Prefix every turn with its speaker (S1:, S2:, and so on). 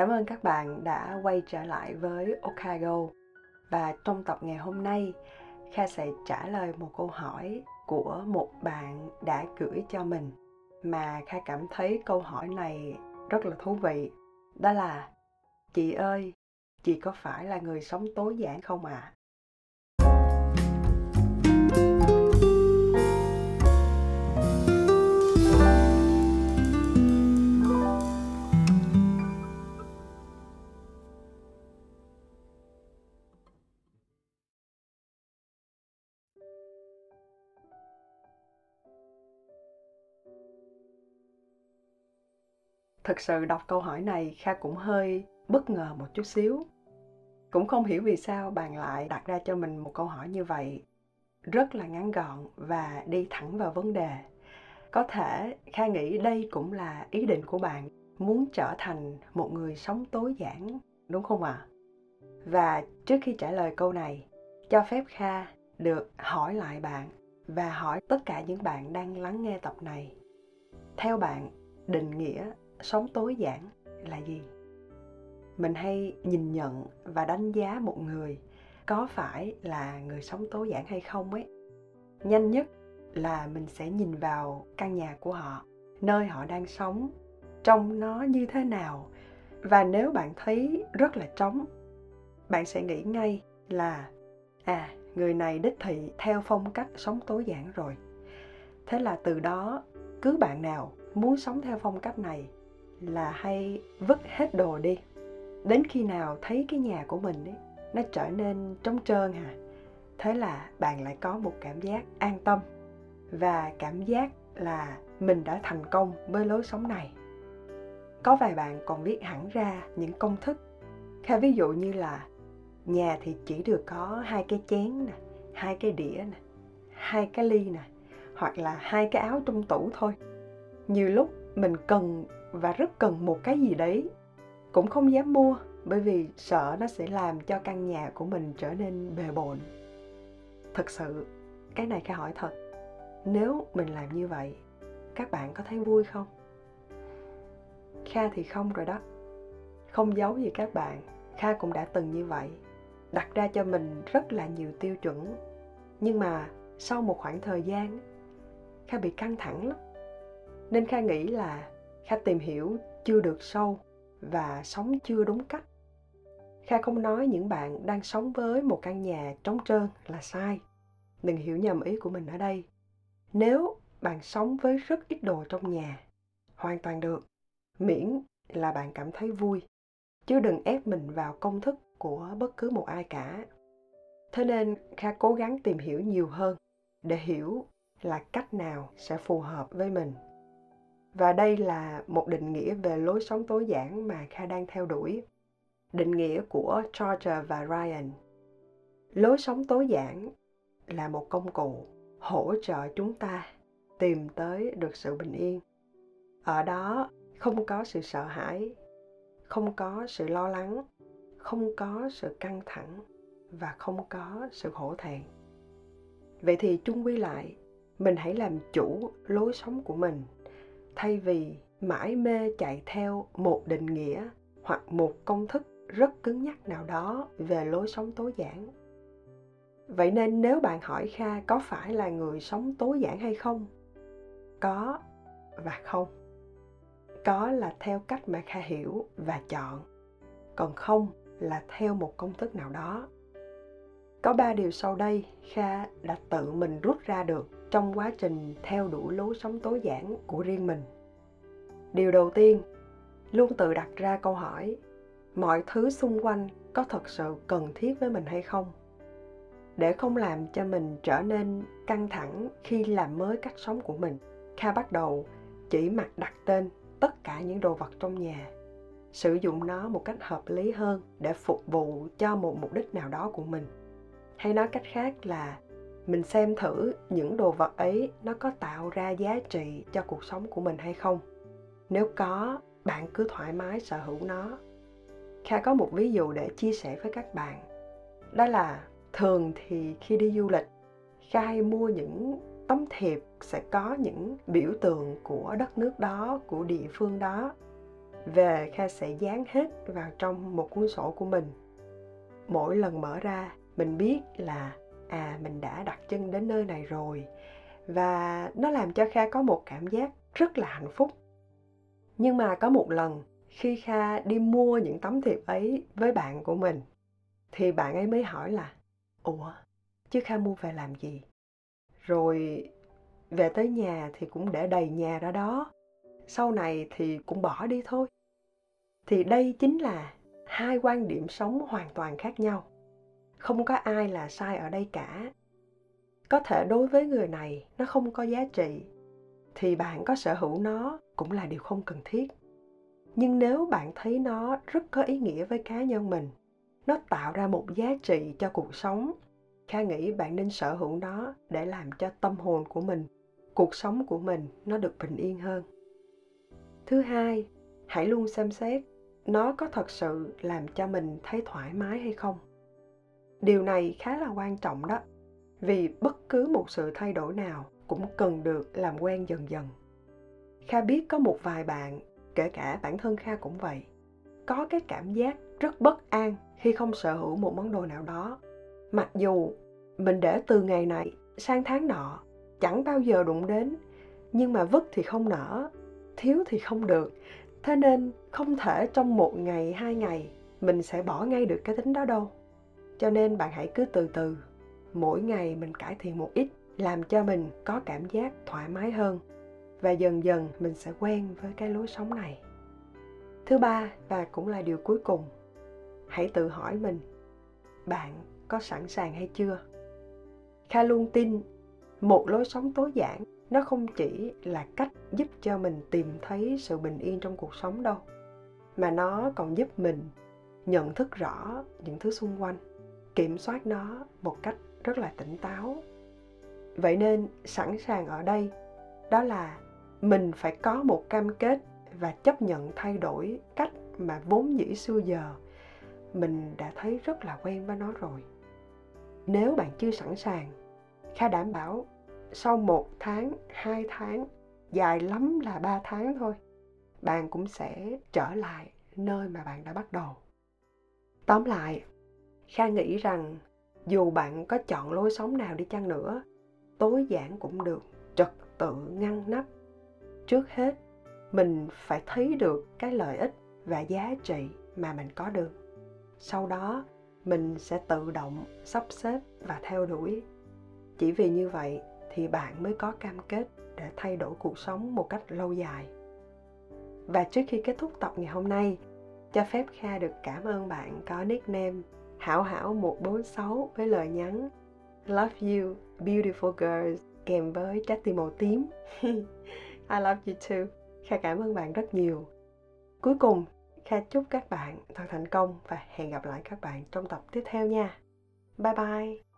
S1: Cảm ơn các bạn đã quay trở lại với Okago. Và trong tập ngày hôm nay, Kha sẽ trả lời một câu hỏi của một bạn đã gửi cho mình mà Kha cảm thấy câu hỏi này rất là thú vị. Đó là Chị ơi, chị có phải là người sống tối giản không ạ? À? Thực sự đọc câu hỏi này kha cũng hơi bất ngờ một chút xíu. Cũng không hiểu vì sao bạn lại đặt ra cho mình một câu hỏi như vậy. Rất là ngắn gọn và đi thẳng vào vấn đề. Có thể kha nghĩ đây cũng là ý định của bạn, muốn trở thành một người sống tối giản, đúng không ạ? À? và trước khi trả lời câu này, cho phép kha được hỏi lại bạn và hỏi tất cả những bạn đang lắng nghe tập này. Theo bạn, định nghĩa sống tối giản là gì? Mình hay nhìn nhận và đánh giá một người có phải là người sống tối giản hay không ấy. Nhanh nhất là mình sẽ nhìn vào căn nhà của họ, nơi họ đang sống, trông nó như thế nào. Và nếu bạn thấy rất là trống, bạn sẽ nghĩ ngay là à người này đích thị theo phong cách sống tối giản rồi. Thế là từ đó, cứ bạn nào muốn sống theo phong cách này là hay vứt hết đồ đi. Đến khi nào thấy cái nhà của mình ấy, nó trở nên trống trơn hà thế là bạn lại có một cảm giác an tâm và cảm giác là mình đã thành công với lối sống này. Có vài bạn còn viết hẳn ra những công thức. Kha, ví dụ như là nhà thì chỉ được có hai cái chén nè, hai cái đĩa nè, hai cái ly nè, hoặc là hai cái áo trong tủ thôi. Nhiều lúc mình cần và rất cần một cái gì đấy. Cũng không dám mua, bởi vì sợ nó sẽ làm cho căn nhà của mình trở nên bề bộn. Thật sự, cái này kha hỏi thật, nếu mình làm như vậy, các bạn có thấy vui không? Kha thì không rồi đó. Không giấu gì các bạn, kha cũng đã từng như vậy, đặt ra cho mình rất là nhiều tiêu chuẩn. Nhưng mà sau một khoảng thời gian, kha bị căng thẳng lắm. Nên kha nghĩ là kha tìm hiểu chưa được sâu và sống chưa đúng cách. Kha không nói những bạn đang sống với một căn nhà trống trơn là sai. Đừng hiểu nhầm ý của mình ở đây. Nếu bạn sống với rất ít đồ trong nhà, hoàn toàn được, miễn là bạn cảm thấy vui. Chứ đừng ép mình vào công thức của bất cứ một ai cả. Thế nên kha cố gắng tìm hiểu nhiều hơn để hiểu là cách nào sẽ phù hợp với mình và đây là một định nghĩa về lối sống tối giản mà Kha đang theo đuổi. Định nghĩa của George và Ryan. Lối sống tối giản là một công cụ hỗ trợ chúng ta tìm tới được sự bình yên. Ở đó không có sự sợ hãi, không có sự lo lắng, không có sự căng thẳng và không có sự hổ thẹn. Vậy thì chung quy lại, mình hãy làm chủ lối sống của mình thay vì mãi mê chạy theo một định nghĩa hoặc một công thức rất cứng nhắc nào đó về lối sống tối giản. Vậy nên nếu bạn hỏi kha có phải là người sống tối giản hay không? Có và không. Có là theo cách mà kha hiểu và chọn, còn không là theo một công thức nào đó. Có ba điều sau đây kha đã tự mình rút ra được trong quá trình theo đuổi lối sống tối giản của riêng mình. Điều đầu tiên, luôn tự đặt ra câu hỏi, mọi thứ xung quanh có thật sự cần thiết với mình hay không? Để không làm cho mình trở nên căng thẳng khi làm mới cách sống của mình, kha bắt đầu chỉ mặc đặt tên tất cả những đồ vật trong nhà, sử dụng nó một cách hợp lý hơn để phục vụ cho một mục đích nào đó của mình. Hay nói cách khác là mình xem thử những đồ vật ấy nó có tạo ra giá trị cho cuộc sống của mình hay không. Nếu có, bạn cứ thoải mái sở hữu nó. Kha có một ví dụ để chia sẻ với các bạn. Đó là, thường thì khi đi du lịch, kha hay mua những tấm thiệp sẽ có những biểu tượng của đất nước đó, của địa phương đó. Về, kha sẽ dán hết vào trong một cuốn sổ của mình. Mỗi lần mở ra, mình biết là à mình đã đặt chân đến nơi này rồi. Và nó làm cho kha có một cảm giác rất là hạnh phúc. Nhưng mà có một lần, khi kha đi mua những tấm thiệp ấy với bạn của mình, thì bạn ấy mới hỏi là, ủa, chứ kha mua về làm gì? Rồi về tới nhà thì cũng để đầy nhà ra đó. Sau này thì cũng bỏ đi thôi. Thì đây chính là hai quan điểm sống hoàn toàn khác nhau không có ai là sai ở đây cả. Có thể đối với người này nó không có giá trị, thì bạn có sở hữu nó cũng là điều không cần thiết. Nhưng nếu bạn thấy nó rất có ý nghĩa với cá nhân mình, nó tạo ra một giá trị cho cuộc sống, kha nghĩ bạn nên sở hữu nó để làm cho tâm hồn của mình, cuộc sống của mình nó được bình yên hơn. Thứ hai, hãy luôn xem xét nó có thật sự làm cho mình thấy thoải mái hay không điều này khá là quan trọng đó, vì bất cứ một sự thay đổi nào cũng cần được làm quen dần dần. Kha biết có một vài bạn, kể cả bản thân kha cũng vậy, có cái cảm giác rất bất an khi không sở hữu một món đồ nào đó. Mặc dù mình để từ ngày này sang tháng nọ, chẳng bao giờ đụng đến, nhưng mà vứt thì không nở, thiếu thì không được. Thế nên không thể trong một ngày, hai ngày mình sẽ bỏ ngay được cái tính đó đâu cho nên bạn hãy cứ từ từ. Mỗi ngày mình cải thiện một ít, làm cho mình có cảm giác thoải mái hơn. Và dần dần mình sẽ quen với cái lối sống này. Thứ ba, và cũng là điều cuối cùng, hãy tự hỏi mình, bạn có sẵn sàng hay chưa? Kha luôn tin một lối sống tối giản nó không chỉ là cách giúp cho mình tìm thấy sự bình yên trong cuộc sống đâu, mà nó còn giúp mình nhận thức rõ những thứ xung quanh kiểm soát nó một cách rất là tỉnh táo. Vậy nên sẵn sàng ở đây, đó là mình phải có một cam kết và chấp nhận thay đổi cách mà vốn dĩ xưa giờ mình đã thấy rất là quen với nó rồi. Nếu bạn chưa sẵn sàng, kha đảm bảo sau một tháng, hai tháng, dài lắm là ba tháng thôi, bạn cũng sẽ trở lại nơi mà bạn đã bắt đầu. Tóm lại kha nghĩ rằng dù bạn có chọn lối sống nào đi chăng nữa, tối giản cũng được, trật tự ngăn nắp. Trước hết, mình phải thấy được cái lợi ích và giá trị mà mình có được. Sau đó, mình sẽ tự động sắp xếp và theo đuổi. Chỉ vì như vậy thì bạn mới có cam kết để thay đổi cuộc sống một cách lâu dài. Và trước khi kết thúc tập ngày hôm nay, cho phép kha được cảm ơn bạn có nickname hảo hảo 146 với lời nhắn, love you, beautiful girls, kèm với trái tim màu tím. I love you too. Kha cảm ơn bạn rất nhiều. Cuối cùng, kha chúc các bạn thật thành công và hẹn gặp lại các bạn trong tập tiếp theo nha. Bye bye.